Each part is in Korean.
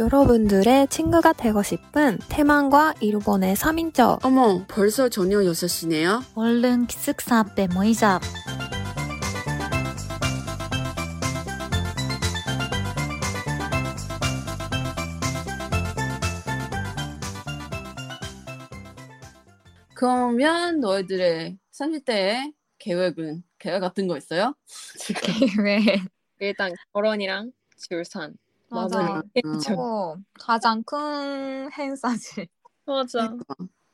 여러분들의 친구가 되고 싶은 태만과 일본의 3인조 어머, 벌써 저녁 6시네요? 얼른 기숙사 앞에 모이자. 그러면 너희들의 30대의 계획은 계획 같은 거 있어요? 지금 왜? 일단 결혼이랑 출산. 맞아. 음. 그리고 가장 큰 행사지. 맞아.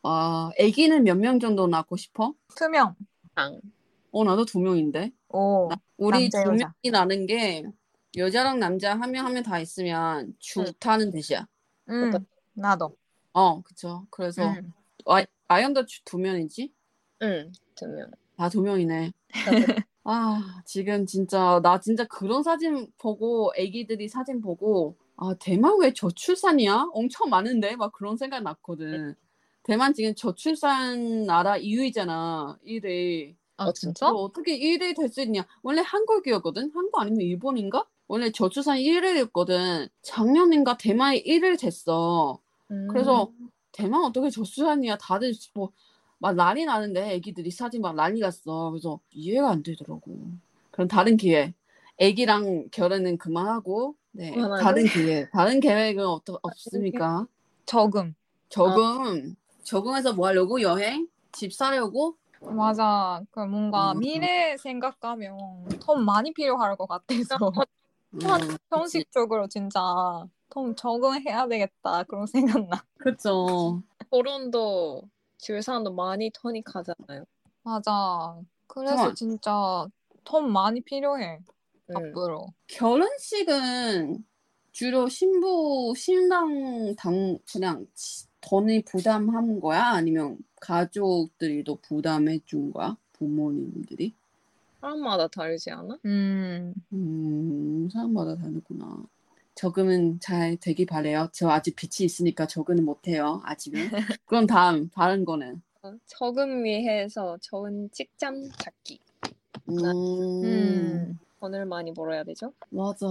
아, 아기는 몇 명 정도 낳고 싶어? 투명. 당. 어, 나도 두 명인데. 오. 우리 남자, 두 여자. 명이 나는 게 여자랑 남자 한 명 한 명 다 있으면 좋다는 뜻이야. 응. 나도. 어, 그쵸. 그래서 응. 아, 아연도 주- 두 명이지? 응, 두 명. 다 두 명이네. 아, 지금 진짜 나 진짜 그런 사진 보고 애기들이 사진 보고 아, 대만 왜 저출산이야? 엄청 많은데 막 그런 생각 났거든. 대만 지금 저출산 나라 2위잖아. 1위. 아 어, 진짜? 어, 어떻게 1위 될 수 있냐? 원래 한국이었거든. 한국 아니면 일본인가? 원래 저출산 1위였거든. 작년인가 대만이 1위 됐어. 음. 그래서 대만 어떻게 저출산이야? 다들 뭐 막 난리 나는데 애기들이 사진 막 난리 났어. 그래서 이해가 안 되더라고. 그럼 다른 기회. 애기랑 결혼은 그만하고 네 그만하고? 다른 기회. 다른 계획은 어떠, 없습니까? 적응. 적응. 적응해서 뭐 하려고? 여행? 집 사려고? 맞아. 그 뭔가 음. 미래 생각하면 돈 많이 필요할 것 같아서 음, 형식적으로 진짜 돈 적응해야 되겠다 그런 생각 나. 그렇죠. 결혼도 출산도 많이 토닉 하잖아요. 맞아. 그래서 잠깐만. 진짜 돈 많이 필요해 응. 앞으로. 결혼식은 주로 신부 신랑 당 그냥 치- 돈이 부담한 거야? 아니면 가족들이 또 부담해 준 거야? 부모님들이? 사람마다 다르지 않아? 음. 음, 사람마다 다르구나. 적응은 잘 되기 바래요. 저 아직 빛이 있으니까 적응은 못해요. 아직은. 그럼 다음 다른 거는 어, 적응 위해서 좋은 직장 찾기. 음, 음. 돈을 많이 벌어야 되죠? 맞아.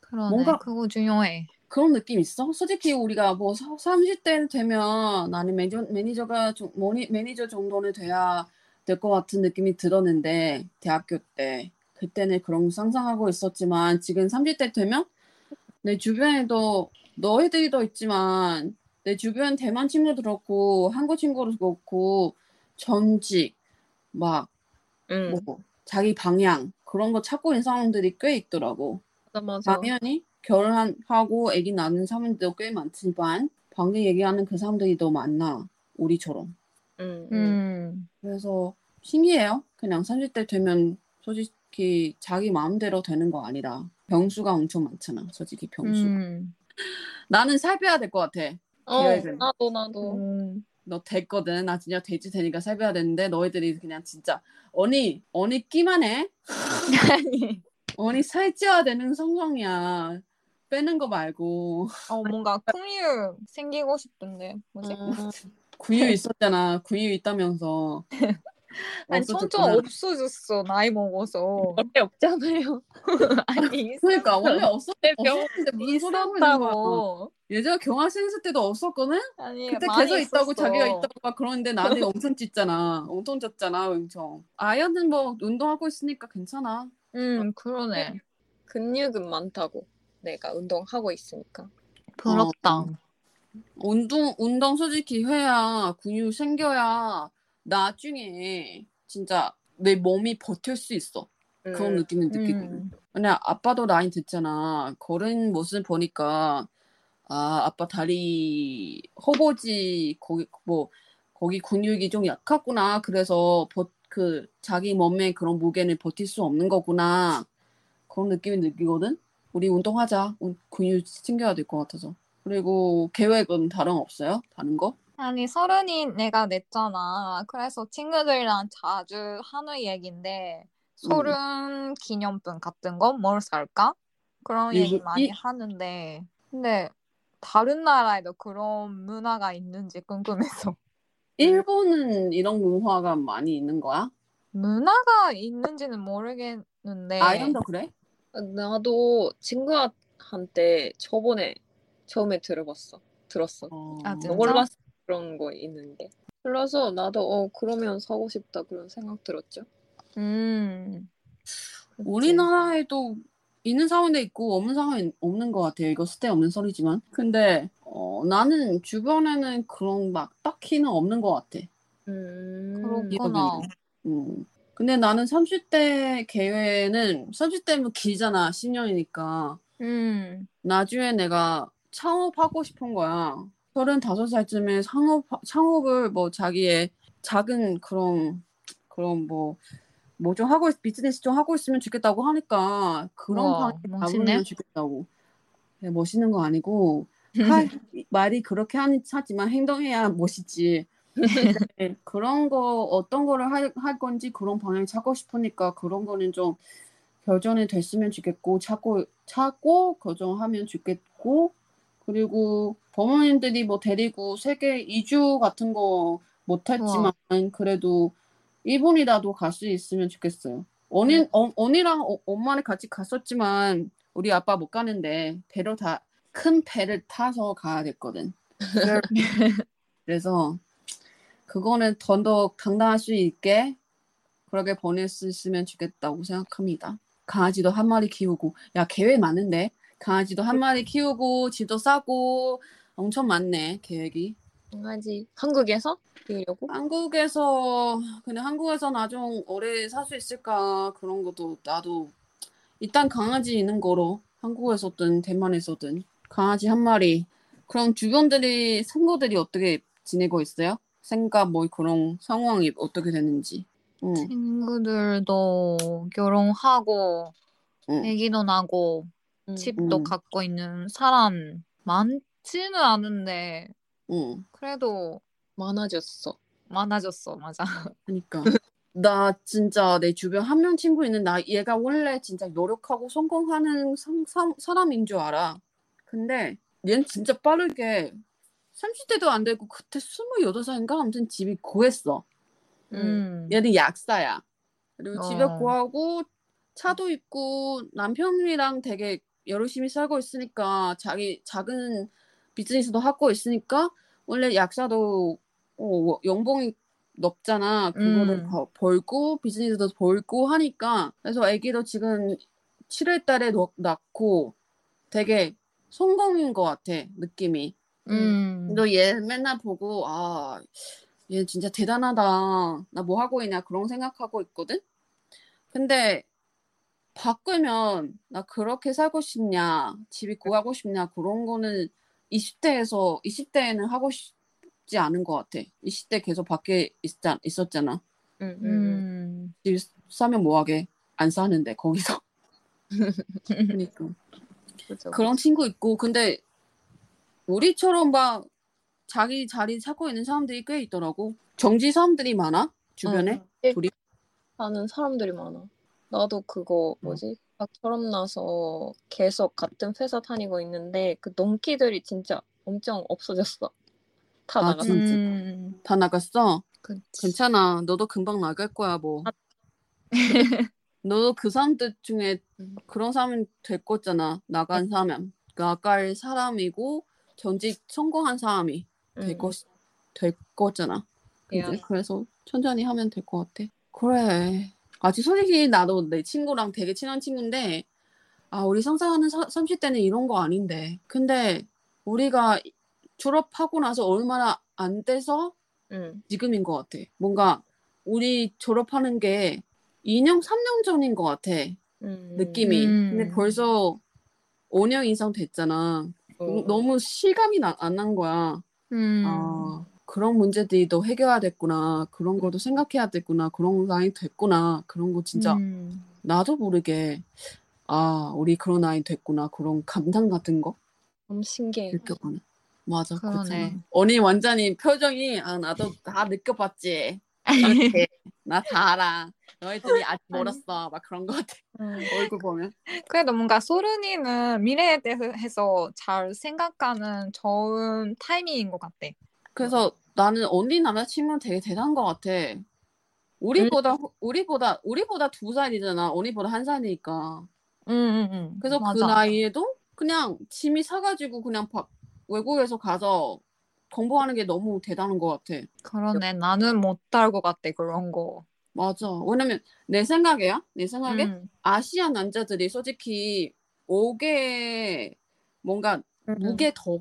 그러네. 뭔가- 그거 중요해. 그런 느낌 있어? 솔직히 우리가 뭐 30대 되면 나는 매니저, 매니저가 좀- 모니- 매니저 정도는 돼야 될 것 같은 느낌이 들었는데 대학교 때 그때는 그런 거 상상하고 있었지만 지금 30대 되면 내 주변에도 너희들도 있지만 내 주변 대만 친구도 그렇고 한국 친구도 그렇고 전직 막 응. 뭐 자기 방향 그런 거 찾고 있는 사람들이 꽤 있더라고. 맞아, 맞아. 당연히 결혼하고 아기 낳는 사람들도 꽤 많지만 방금 얘기하는 그 사람들이 더 많나 우리처럼. 음. 그래서 신기해요 그냥 30대 되면 솔직히 자기 마음대로 되는 거 아니라 병수가 엄청 많잖아 솔직히 병수 음. 나는 살 빼야 될 것 같아 어, 계획은. 나도, 나도. 음. 너 됐거든 나 진짜 돼지 되니까 살 빼야 되는데 너희들이 그냥 진짜 언니 언니 끼만 해 아니. 언니 살찌어야 되는 성성이야 빼는 거 말고 어 뭔가 풍류 생기고 싶은데 뭐지? 음, 구유 있었잖아. 구유 있다면서. 아니 점점 없어졌구나. 없어졌어 나이 먹어서. 원래 없잖아요. 아니 그러니까 원래 없었, 내 병- 없었는데 무슨 소리 하고 있는 거야. 예전에 경화생 있을 때도 없었거든? 아니 그때 많이 계속 있다고 있었어. 자기가 있다고 막 그러는데 나한테 엄청 찢잖아. 엄청 졌잖아, 엄청. 아연은 뭐 운동하고 있으니까 괜찮아. 음 그러네. 근육은 많다고. 내가 운동하고 있으니까. 부럽다. 운동, 운동 솔직히 해야 근육 생겨야 나중에 진짜 내 몸이 버틸 수 있어. 그런 음, 느낌을 느끼거든. 음. 그냥 아빠도 나이 듣잖아. 걸은 모습 보니까 아 아빠 다리 허벅지 거기 뭐 거기 근육이 좀 약하구나. 그래서 버, 그 자기 몸에 그런 무게는 버틸 수 없는 거구나. 그런 느낌을 느끼거든. 우리 운동하자. 운- 근육 챙겨야 될 것 같아서. 그리고 계획은 다른 없어요? 다른 거? 아니 서른이 내가 냈잖아. 그래서 친구들이랑 자주 하는 얘기인데 서른 기념품 같은 거 뭘 살까? 그런 이- 얘기 많이 이- 하는데 근데 다른 나라에도 그런 문화가 있는지 궁금해서 일본은 이런 문화가 많이 있는 거야? 문화가 있는지는 모르겠는데 아이언도 그래? 나도 친구한테 저번에 처음에 들어봤어. 들었어. 어. 아, 진짜? 몰랐어 그런 거 있는 게. 그래서 나도 어 그러면 사고 싶다 그런 생각 들었죠. 음. 그치? 우리나라에도 있는 상황도 있고 없는 상황이 없는 것 같아요. 이거 쓸데없는 소리지만. 근데 어, 나는 주변에는 그런 막 딱히는 없는 것 같아. 음. 그렇구나. 음. 근데 나는 30대 계획은 30대면 길잖아. 10년이니까. 음. 나중에 내가 창업하고 싶은 거야. 35살쯤에 창업, 창업을 뭐 자기의 작은 그런, 그런 뭐, 뭐 좀 하고, 있- 비즈니스 좀 하고 있으면 좋겠다고 하니까 그런 우와, 방에. 가보면 좋겠다고. 네, 멋있는 거 아니고, 하, 말이 그렇게 하니, 하지만 행동해야 멋있지. 네, 그런 거, 어떤 거를 할, 할 건지 그런 방향 찾고 싶으니까 그런 거는 좀 결정이 됐으면 좋겠고, 찾고, 찾고, 결정하면 좋겠고, 그리고 부모님들이 뭐 데리고 세계 이주 같은 거 못했지만, 그래도 일본이라도 갈 수 있으면 좋겠어요. 언니, 네. 어, 언니랑 어, 엄마랑 같이 갔었지만, 우리 아빠 못 가는데, 배로 다, 큰 배를 타서 가야 됐거든. 그래서, 그거는 더더욱 당당할 수 있게 그렇게 보낼 수 있으면 좋겠다고 생각합니다. 강아지도 한 마리 키우고, 야, 계획 많은데? 강아지도 한 마리 키우고, 집도 싸고, 엄청 많네, 계획이. 강아지 한국에서 키우려고? 한국에서, 근데 한국에서 나중 오래 살 수 있을까, 그런 것도 나도, 일단 강아지 있는 거로, 한국에서든 대만에서든, 강아지 한 마리. 그럼 주변들이, 친구들이 어떻게 지내고 있어요? 생각, 뭐, 그런 상황이 어떻게 되는지. 응. 친구들도 결혼하고 응. 아기도 나고 음. 집도 음. 갖고 있는 사람 많지는 않은데 응. 그래도 많아졌어. 많아졌어 맞아. 그러니까 나 진짜 내 주변 한 명 친구 있는 나 얘가 원래 진짜 노력하고 성공하는 상, 사, 사람인 줄 알아. 근데 얘는 진짜 빠르게 30대도 안 되고 그때 28살인가 아무튼 집이 구했어. 음. 얘는 약사야. 그리고 집에 어. 구하고 차도 있고 남편이랑 되게 열심히 살고 있으니까 자기 작은 비즈니스도 하고 있으니까 원래 약사도 어, 연봉이 높잖아. 그거를 음. 더 벌고 비즈니스도 벌고 하니까 그래서 아기도 지금 7월 달에 놓- 낳고 되게 성공인 것 같아 느낌이. 음. 너얘 맨날 보고 아, 얘 진짜 대단하다. 나 뭐 하고 있냐 그런 생각하고 있거든. 근데 바꾸면 나 그렇게 살고 싶냐, 집이 구하고 싶냐 그런 거는 20대에서 20대에는 하고 싶지 않은 것 같아. 20대 계속 밖에 있자, 있었잖아. 음, 음. 음. 집 사면 뭐하게 안 사는데 거기서. 그러니까. 그죠. 그런 친구 있고 근데 우리처럼 막 자기 자리 찾고 있는 사람들이 꽤 있더라고. 정지 사람들이 많아 주변에. 응. 둘이? 하는 사람들이 많아. 나도 그거 뭐지? 막 결혼 나서 계속 같은 회사 다니고 있는데 그 동기들이 진짜 엄청 없어졌어. 다 아, 나갔어. 음. 다 나갔어. 그치. 괜찮아. 너도 금방 나갈 거야 뭐. 아. 너도 그 사람들 중에 음. 그런 사람이 될 거잖아. 나간 사람. 나갈 사람이고 전직 성공한 사람이 될, 응. 거, 될 거잖아. 그래서 천천히 하면 될 것 같아. 그래. 아 직 솔직히 나도 내 친구랑 되게 친한 친구인데, 아, 우리 상상하는 사, 30대는 이런 거 아닌데. 근데 우리가 졸업하고 나서 얼마나 안 돼서 응. 지금인 것 같아. 뭔가 우리 졸업하는 게 2년, 3년 전인 것 같아. 음. 느낌이. 음. 근데 벌써 5년 이상 됐잖아. 어. 너무 실감이 안 난 거야. 음. 아, 그런 문제들이 또 해결해야 됐구나. 그런 것도 생각해야 됐구나. 그런 나이 됐구나. 그런 거 진짜 음. 나도 모르게 아, 우리 그런 나이 됐구나. 그런 감상 같은 거 너무 신기해. 느껴보네. 맞아. 그러네. 언니 완전히 표정이 아, 나도 다 느껴봤지. 나 다 알아. 너희들이 아직 멀었어. 막 그런 거 같아. 음. 얼굴 보면. 그래도 뭔가 소른이는 미래에 대해서 잘 생각하는 좋은 타이밍인 것 같아. 그래서 나는 언니 남자친구는 되게 대단한 것 같아. 우리보다 우리보다 우리보다 두 살이잖아. 언니보다 한 살이니까. 응, 응, 응. 그래서 그 맞아. 나이에도 그냥 짐이 사가지고 그냥 바- 외국에서 가서 공부하는 게 너무 대단한 것 같아. 그러네. 나는 못할 것 같아, 그런 거. 맞아. 왜냐면 내 생각에야? 내 생각에 음. 아시아 남자들이 솔직히 옷에 뭔가 무게 더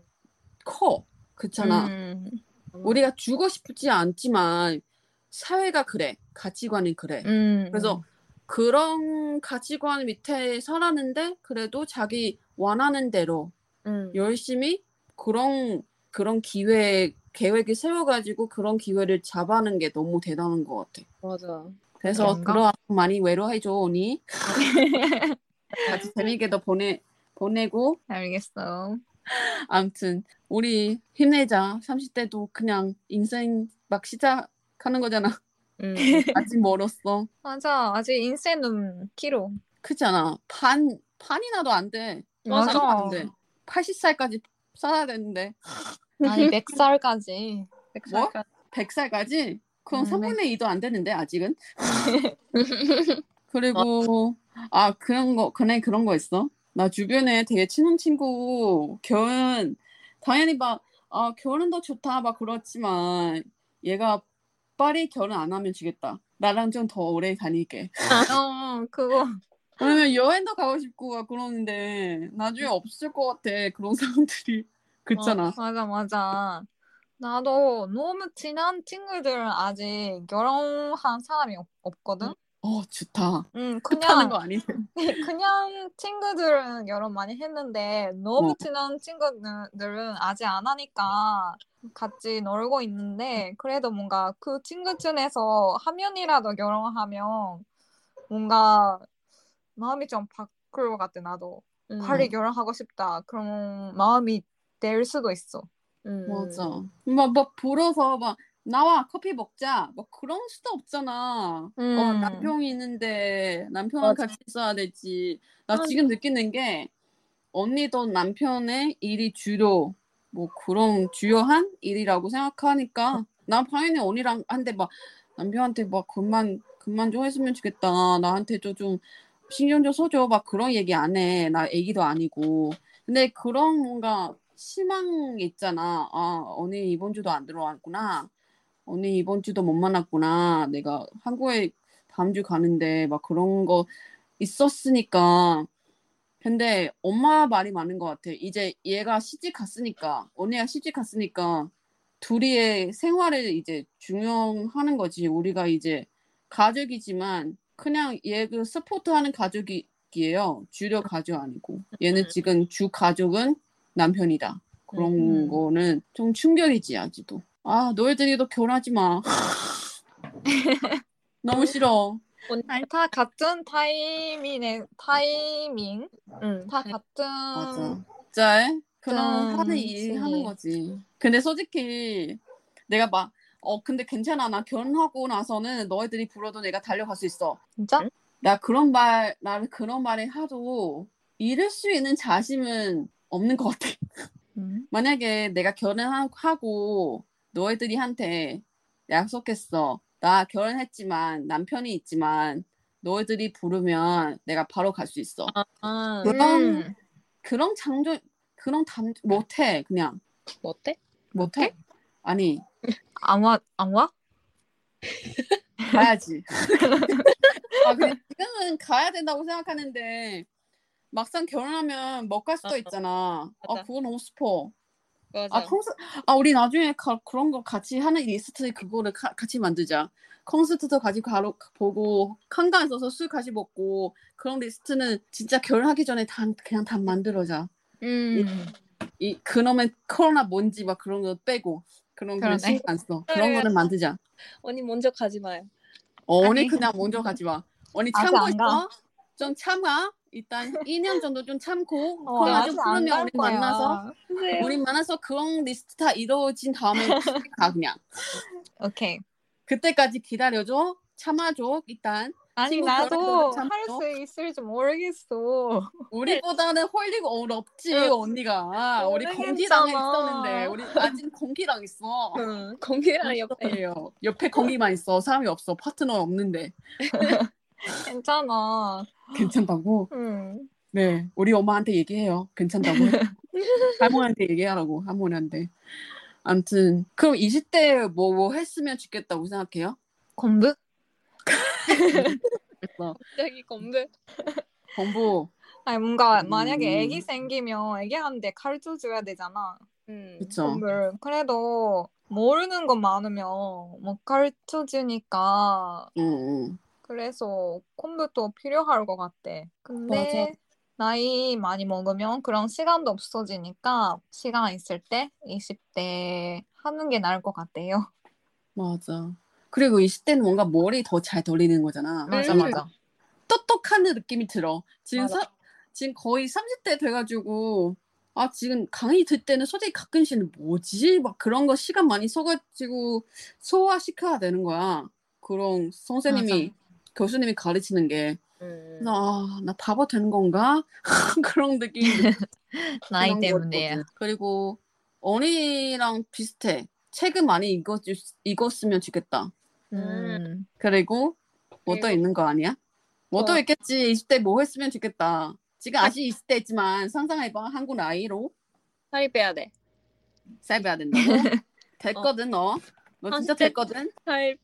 커. 그렇잖아. 음. 우리가 주고 싶지 않지만 사회가 그래. 가치관이 그래. 음. 그래서 그런 가치관 밑에 살았는데 그래도 자기 원하는 대로 음. 열심히 그런 그런 기회 계획을 세워가지고 그런 기회를 잡아는 게 너무 대단한 것 같아. 맞아. 그래서? 들어와서 많이 외로워해줘 언니. 같이 재미있게도 보내 보내고 알겠어. 아무튼 우리 힘내자. 30대도 그냥 인생 막 시작하는 거잖아. 음. 아직 멀었어. 맞아. 아직 인생은 길어. 그렇잖아. 반 반이나도 안 돼. 맞아. 안 돼. 80살까지 살아야 되는데 아니, 100살까지. 뭐? 100살까지? 그럼 음, 3분의 2도 안 되는데 아직은. 그리고 아 그런 거 그네 그런 거 있어. 나 주변에 되게 친한 친구 결혼 당연히 막 아, 결혼도 좋다 막 그렇지만 얘가 빨리 결혼 안 하면 주겠다. 나랑 좀 더 오래 다닐게. 어, 그거. 왜냐면 여행도 가고 싶고 막 그러는데 나중에 없을 것 같아 그런 사람들이. 그렇잖아. 어, 맞아, 맞아. 나도 너무 친한 친구들은 아직 결혼한 사람이 없, 없거든? 어 좋다. 응, 급하는 그냥, 거 아니네. 그냥 친구들은 결혼 많이 했는데 너무 어. 친한 친구들은 아직 안 하니까 같이 놀고 있는데 그래도 뭔가 그 친구 중에서 한 명이라도 결혼하면 뭔가 마음이 좀 바뀔 것 같아, 나도. 음. 빨리 결혼하고 싶다. 그런 마음이 될 수도 있어. 음. 맞아. 막, 막 불어서 막 나와 커피 먹자. 뭐 그런 수도 없잖아. 음. 어, 남편이 있는데 남편은. 같이 있어야 되지. 나 맞아. 지금 느끼는 게 언니도 남편의 일이 주로 뭐 그런 주요한 일이라고 생각하니까 난 당연히 언니랑 한테 막 남편한테 막 그만 그만 좀 했으면 좋겠다. 나한테도 좀 신경 좀 써줘. 막 그런 얘기 안 해. 나 애기도 아니고. 근데 그런 뭔가 희망 있잖아. 아, 언니 이번 주도 안 들어왔구나. 언니 이번 주도 못 만났구나. 내가 한국에 다음 주 가는데 막 그런 거 있었으니까. 근데 엄마 말이 많은 것 같아. 이제 얘가 시집 갔으니까, 언니가 시집 갔으니까 둘이의 생활을 이제 중요하는 거지. 우리가 이제 가족이지만 그냥 얘 그 서포트하는 가족이에요. 주력 가족 아니고. 얘는 지금 주 가족은 남편이다. 그런 음. 거는 좀 충격이지 아직도. 아 너희들이도 결혼하지 마. 너무 싫어. 아니, 다 같은 타이밍에 타이밍 음. 다 같은 맞아. 진짜 그런 음, 하는 일. 하는 거지. 근데 솔직히 내가 막 어 근데 괜찮아 나 결혼하고 나서는 너희들이 불러도 내가 달려갈 수 있어. 진짜? 나 그런 말 나를 그런 말을 하도 잃을 수 있는 자신은 없는 것 같아. 음. 만약에 내가 결혼하고 너희들이 한테 약속했어. 나 결혼했지만 남편이 있지만 너희들이 부르면 내가 바로 갈 수 있어. 아, 그런 음. 그런 장조 그런 담 못해 그냥 뭐 어때? 못해? 아니 안 와, 안 와? 가야지. 아 근데 지금은 가야 된다고 생각하는데 막상 결혼하면 못 갈 수도 어, 있잖아. 아. 그거 너무 슬퍼. 맞아. 아 콘서 아 우리 나중에 가, 그런 거 같이 하는 리스트 그거를 가- 같이 만들자. 콘서트도 같이 가로 보고 한강에 서서 술 같이 먹고 그런 리스트는 진짜 결혼하기 전에 다 그냥 다 만들어자. 음. 이 그놈의 코로나 뭔지 막 그런 거 빼고 그런 거. 신경 안 써. 그런 거는 만들자. 언니 먼저 가지 마요. 어, 언니. 그냥 먼저 가지 마. 언니 참고. 있어. 좀 참아. 일단 2년 정도 좀 참고 어, 코로나 좀 풀으면 갈 우리 거야. 만나서 우리 만나서 그런 리스트 다 이루어진 다음에 가 그냥. 오케이. 그때까지 기다려줘. 참아줘. 일단 아니 나도 할 또? 수 있을지 모르겠어. 우리보다는 홀리고 어렵지 응. 언니가. 우리. 공기랑 있었는데 우리 아직 공기랑 있어. 응. 공기랑 옆에. 예요. 옆에 공기만 있어. 사람이 없어. 파트너 없는데. 괜찮아. 괜찮다고? 음. 네, 우리 엄마한테 얘기해요. 괜찮다고. 할머니한테 얘기하라고 할머니한테. 아무튼 그럼 20대 뭐, 뭐 했으면 좋겠다고 생각해요? 공부? 갑자기 건배. 공부 아니 뭔가 음. 만약에 애기 생기면 애기한테 가르쳐 줘야 되잖아. 음. 그쵸. 그래도 모르는 거 많으면 못 가르쳐 주니까 응, 응. 그래서 공부도 필요할 것 같아. 근데 나이 많이 먹으면 그런 시간도 없어지니까 시간 있을 때 20대 하는 게 나을 것 같아요. 맞아. 그리고 20대는 뭔가 머리 더 잘 돌리는 거잖아. 맞아 음. 맞아. 똑똑한 느낌이 들어. 지금 맞아. 사, 지금 거의 30대 돼가지고 아 지금 강의 들 때는 솔직히 가끔씩은 뭐지 막 그런 거 시간 많이 써가지고 소화시켜야 되는 거야. 그런 선생님이 교수님이 가르치는 게. 음. 나, 나 바보 되는 건가? 그런 느낌이 나이 그런 때문에. 거거든. 그리고 언니랑 비슷해. 책은 많이 읽었, 읽었으면 좋겠다. 음. 그리고 뭐 또 있는 거 아니야? 뭐또 어. 있겠지. 20대 뭐 했으면 좋겠다. 지금 아직 20대지만 상상해봐. 한국 나이로 살이 빼야 돼. 살 빼야 된다고? 됐거든 너. 너 진짜 30대 됐거든? 살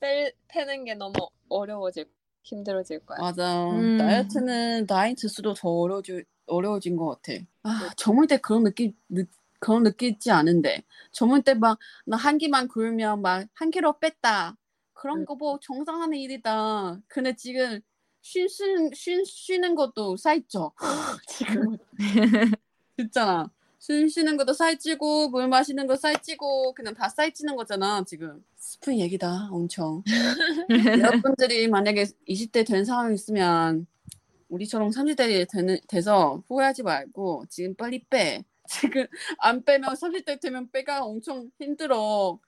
빼, 빼는 게 너무 어려워질 힘들어질 거야. 맞아. 음. 다이어트는 나이 들수록 더 어려워지, 어려워진 것 같아. 아, 젊을 때 그런 느낌, 느, 그런 느끼지 않은데. 젊을 때 막, 나 한 끼만 굶으면 막 한 킬로 뺐다. 그런 음. 거뭐 정상한 일이다. 근데 지금 쉬, 쉬는, 쉬, 쉬는 것도 살쪄. 지금. 진짜나. 숨 쉬는 것도 살찌고, 물 마시는 거 살찌고, 그냥 다 살찌는 거잖아, 지금. 슬픈 얘기다, 엄청. 여러분들이 만약에 20대 된 사람 있으면 우리처럼 30대 되는, 돼서 후회하지 말고 지금 빨리 빼. 지금 안 빼면 30대 되면 빼가 엄청 힘들어.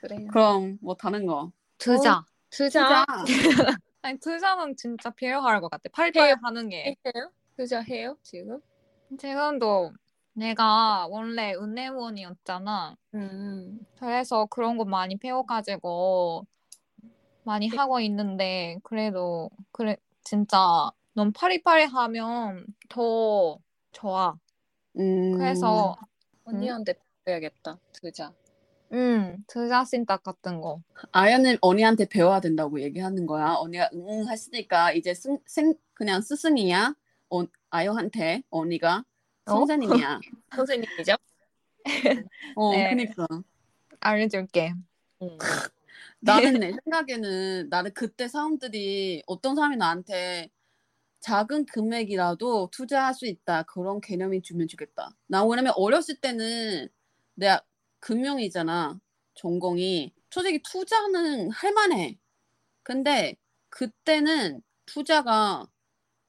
그래. 그럼 뭐 다른 거. 투자. 투자 진짜 아니 투자는 진짜 필요할 것 같아. 팔팔 하는 게. 해요? 투자 해요 지금? 지금도 내가 원래 은행원이었잖아. 음. 그래서 그런 거 많이 배워가지고 많이 하고 있는데 그래도 그래 진짜 너무 파리파리하면 더 좋아. 음, 그래서 언니한테 배워야겠다. 투자. 음 투자 신탁 같은 거. 아연은 언니한테 배워야 된다고 얘기하는 거야. 언니가 응 했으니까 이제 승, 생, 그냥 스승이야. 어, 아연한테 언니가 어? 선생님이야. 선생님이죠? 어, 네. 그니까. 알려줄게. 음. 나는 내 생각에는 나는 그때 사람들이 어떤 사람이 나한테 작은 금액이라도 투자할 수 있다 그런 개념이 주면 좋겠다. 나 왜냐면 어렸을 때는 내가 금융이잖아 전공이 솔직히 투자는 할만해. 근데 그때는 투자가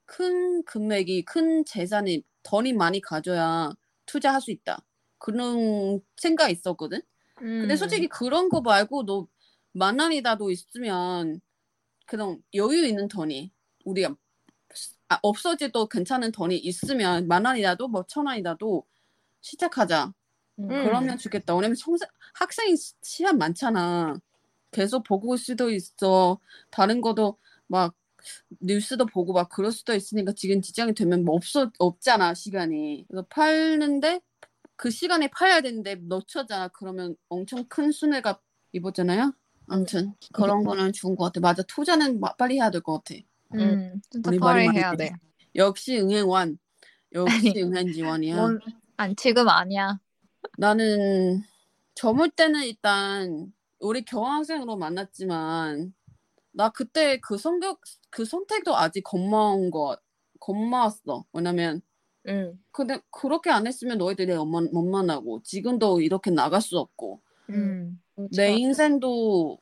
큰 금액이 큰 재산이 돈이 많이 가져야 투자할 수 있다. 그런 생각이 있었거든. 근데 음. 솔직히 그런 거 말고 너 만 원이라도 있으면 그런 여유 있는 돈이 우리가 아, 없어져도 괜찮은 돈이 있으면 만 원이라도 뭐 천 원이라도 시작하자. 음. 그러면 좋겠다. 왜냐면 학생이 시- 시간 많잖아. 계속 보고 수도 있어. 다른 것도 막 뉴스도 보고 막 그럴 수도 있으니까 지금 지장이 되면 뭐 없어 없잖아 시간이. 그래서 팔는데 그 시간에 팔아야 되는데 놓쳤잖아. 그러면 엄청 큰 손해가 입었잖아요. 아무튼 그런 거는 좋은 것 같아. 맞아. 투자는 마- 빨리 해야 될 것 같아. 음 진짜 우리 말이 빨리 해야 돼. 돼. 역시 응행원. 역시 응행 지원이야. 뭔, 아니 지금 아니야. 나는 젊을 때는 일단 우리 교환학생으로 만났지만 나 그때 그 성격 그 선택도 아직 고마운 거 고마웠어. 왜냐면 음. 근데 그렇게 안 했으면 너희들이 못 만- 못 만나고 지금도 이렇게 나갈 수 없고 음. 내 인생도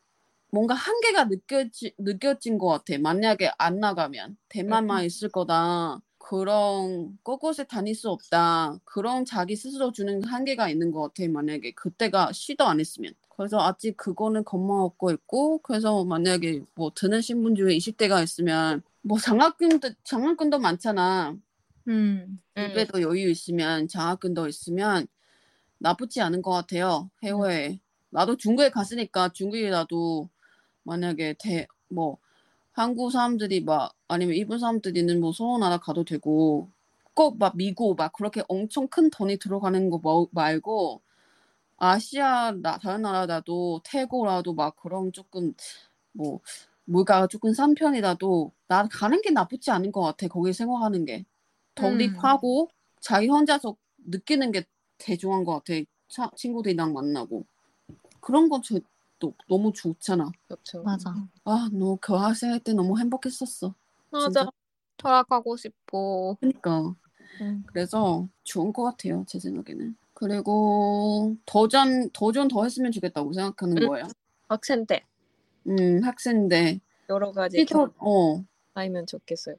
뭔가 한계가 느껴지, 느껴진 것 같아. 만약에 안 나가면 대만만 있을 거다. 그런 곳곳에 다닐 수 없다. 그런 자기 스스로 주는 한계가 있는 것 같아. 만약에 그때가 시도 안 했으면. 그래서 아직 그거는 겁먹고 있고 그래서 만약에 뭐 드는 신분 중에 20대가 있으면 뭐 장학금도 장학금도 많잖아. 음. 집에도 여유 있으면 장학금도 있으면 나쁘지 않은 것 같아요. 해외에. 나도 중국에 갔으니까 중국이라도 만약에 대, 뭐 한국 사람들이 막 아니면 일본 사람들이는 뭐 서울 나라 가도 되고 꼭 막 미국 막 그렇게 엄청 큰 돈이 들어가는 거 뭐- 말고 아시아 나 다른 나라라도 태국이라도 막 그런 조금 뭐 물가가 조금 싼 편이라도 나 가는 게 나쁘지 않은 것 같아. 거기 생활하는 게 독립하고 자기 혼자서 느끼는 게 대중한 것 같아. 차- 친구들이랑 만나고 그런 건 저, 또 너무 좋잖아. 그렇죠. 맞아. 아, 너 교환생 할 때 너무 행복했었어. 맞아. 진짜. 돌아가고 싶어. 그러니까 음. 그래서 좋은 것 같아요 제 생각에는. 그리고 도전 도전 더 했으면 좋겠다고 생각하는 음. 거예요. 학생 때 음 학생인데 여러 가지 시도 어 알면 좋겠어요.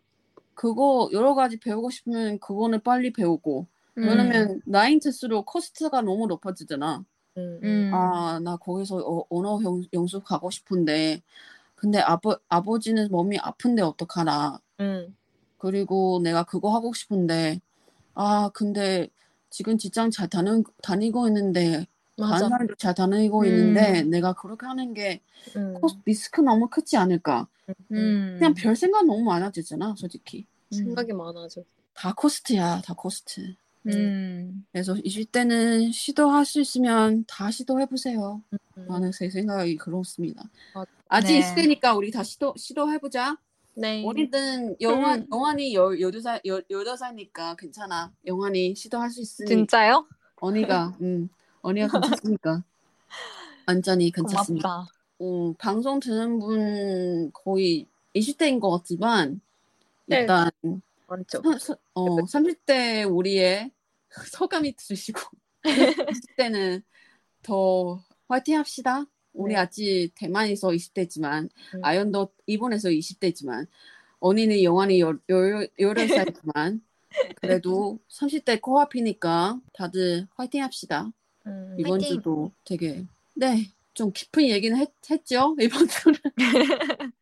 그거 여러 가지 배우고 싶으면 그거는 빨리 배우고 음. 왜냐면 나인 들수록 코스트가 너무 높아지잖아. 음. 음. 아 나 거기서 어, 언어 영- 연습 가고 싶은데 근데 아버 아버지는 몸이 아픈데 어떡하나. 음. 그리고 내가 그거 하고 싶은데 아 근데 지금 직장 잘 다니, 다니고 있는데 다른 맞아. 사람도 잘 다니고 음. 있는데 내가 그렇게 하는 게 음. 코스 리스크 너무 크지 않을까 음. 그냥 별 생각 너무 많아지잖아 솔직히 생각이 많아져. 다 코스트야 다 코스트 음. 그래서 20대는 시도할 수 있으면 다 시도해보세요 음. 나는 제 생각이 그렇습니다 아, 아직 네. 20대니까 우리 다 시도, 시도해보자 네. 어리든 영환, 음. 영환이 열, 12살, 열, 18살니까 괜찮아 영환이 시도할 수 있으니 진짜요? 언니가 음 언니가 괜찮으니까 완전히 괜찮습니다. 고맙다. 어, 방송 듣는 분 거의 20대인 것 같지만 네. 일단 서- 어, 30대 우리의 소감이 들으시고 20대는 더 화이팅 합시다. 우리 네. 아직 대만에서 20대지만 음. 아연도 일본에서 20대지만 언니는 영환이 18살이지만 그래도 30대 코앞이니까 다들 화이팅 합시다. 음. 이번 화이팅! 주도 되게 네 좀 깊은 얘기는 했, 했죠 이번 주는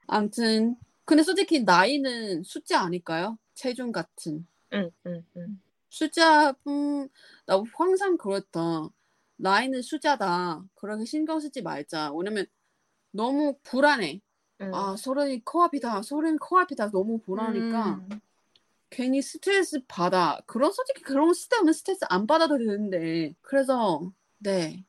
아무튼 근데 솔직히 나이는 숫자 아닐까요? 체중 같은 음. 음. 음. 숫자 음나 항상 그랬다 나이는 숫자다 그렇게 신경 쓰지 말자 왜냐면 너무 불안해 음. 아 서른이 코앞이다 서른 코앞이다 너무 불안하니까 음. 괜히 스트레스 받아. 그런 솔직히 그런 시대면 스트레스 안 받아도 되는데 그래서 네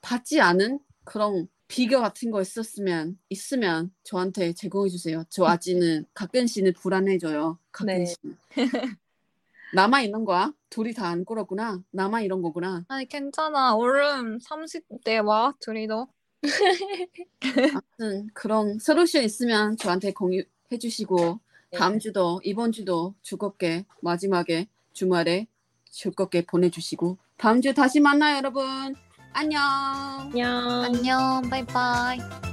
받지 않은 그런 비교 같은 거 있었으면 있으면 저한테 제공해 주세요. 저 아직은 가끔씩은 불안해져요. 가끔씩. 나만 있는 거야? 둘이 다안 그렇구나. 나만 이런 거구나. 아니 괜찮아. 얼른 30대 와 둘이도. 아무튼 그런 솔루션 있으면 저한테 공유해 주시고 네. 다음 주도 이번 주도 즐겁게 마지막에 주말에 즐겁게 보내주시고 다음 주 다시 만나요 여러분 안녕 안녕. 안녕, 바이바이.